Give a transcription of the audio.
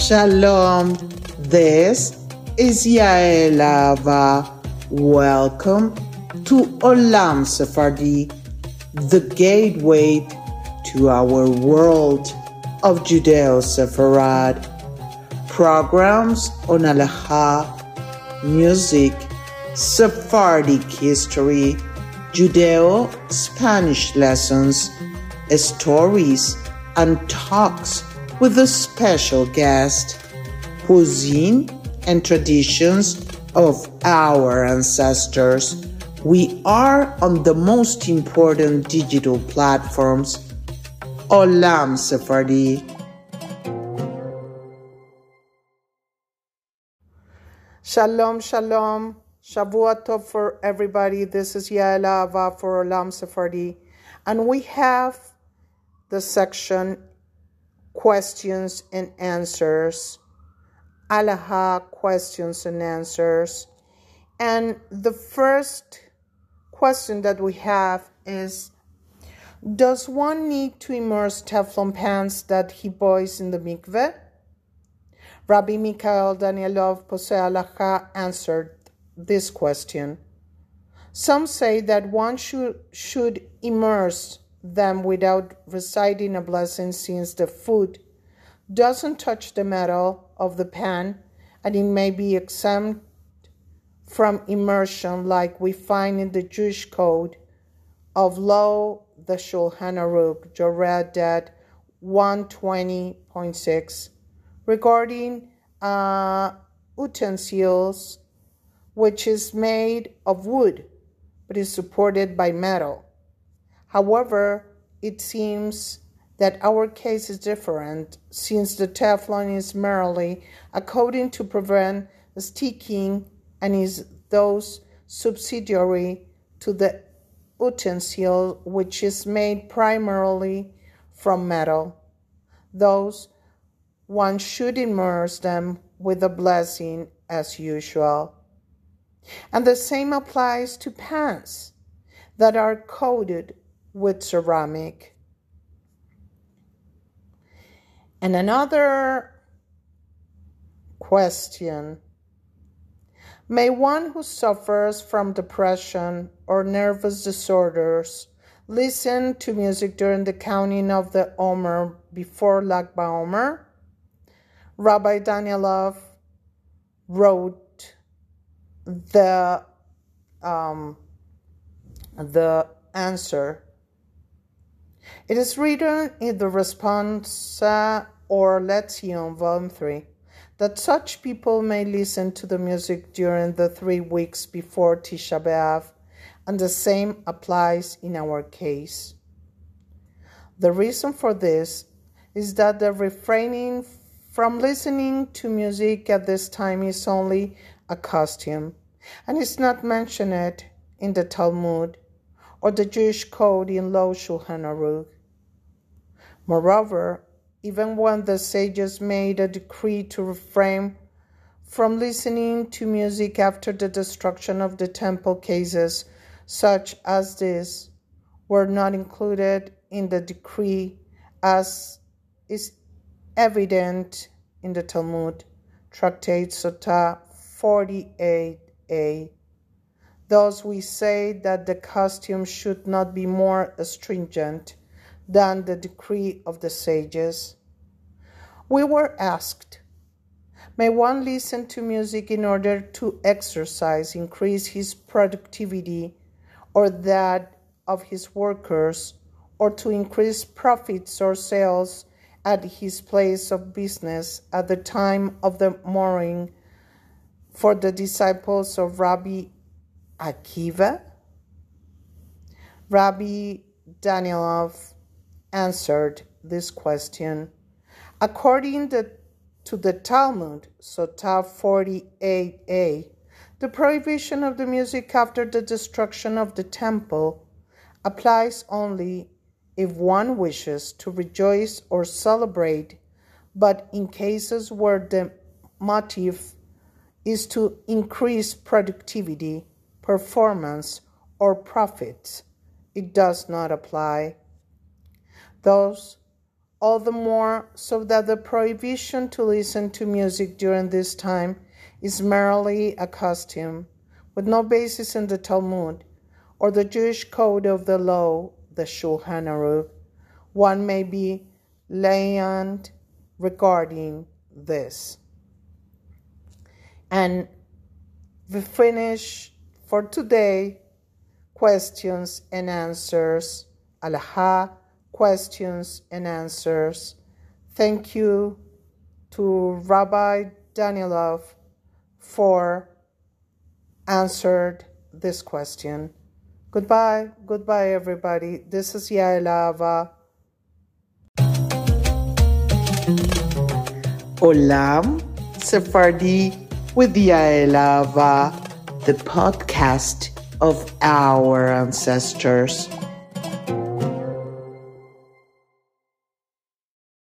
Shalom. This is Yael Ava. Welcome to Olam Sephardi, the gateway to our world of Judeo Sepharad. Programs on Halacha, music, Sephardic history, Judeo Spanish lessons, stories, and talks with a special guest, cuisine and traditions of our ancestors. We are on the most important digital platforms, Olam Sephardi. Shalom, shalom. Shavua Tov for everybody. This is Yael Ava for Olam Sephardi. And we have the section questions and answers. Alaha questions and answers. And the first question that we have is Does one need to immerse Teflon pans that he boils in the mikveh? Rabbi Mikhail Danielov Posei Alaha answered this question. Some say that one should, should immerse them without reciting a blessing since the food doesn't touch the metal of the pan and it may be exempt from immersion like we find in the Jewish code of law, the Shulchan Aruch, Yoreh De'ah 120.6 regarding uh, utensils which is made of wood but is supported by metal. However, it seems that our case is different since the Teflon is merely a coating to prevent sticking and is thus subsidiary to the utensil which is made primarily from metal. Thus, one should immerse them with a blessing as usual. And the same applies to pans that are coated with ceramic. And another question May one who suffers from depression or nervous disorders listen to music during the counting of the Omer before Lag BaOmer? Rabbi Danielov wrote the um, the answer it is written in the Responsa or Lezion, Volume 3, that such people may listen to the music during the three weeks before Tisha B'Av, and the same applies in our case. The reason for this is that the refraining from listening to music at this time is only a costume and is not mentioned in the Talmud or the Jewish code in Lo Shulchan Aruch. Moreover, even when the sages made a decree to refrain from listening to music after the destruction of the temple, cases such as this were not included in the decree, as is evident in the Talmud, Tractate Sota 48a. Thus, we say that the costume should not be more stringent than the decree of the sages. We were asked, May one listen to music in order to exercise, increase his productivity, or that of his workers, or to increase profits or sales at his place of business at the time of the mourning for the disciples of Rabbi Akiva? Rabbi Danielov answered this question. According to, the Talmud, Sotah 48a, the prohibition of the music after the destruction of the temple applies only if one wishes to rejoice or celebrate, but in cases where the motive is to increase productivity performance, or profits. It does not apply. Thus, all the more so that the prohibition to listen to music during this time is merely a custom, with no basis in the Talmud or the Jewish code of the law, the Shulchan Aruch. One may be lenient regarding this. And we finish for today questions and answers. Alaha questions and answers. Thank you to Rabbi Danielov for answered this question. Goodbye, goodbye, everybody. This is Yaelava. Olam Sephardi with Yaelava, the podcast of our ancestors.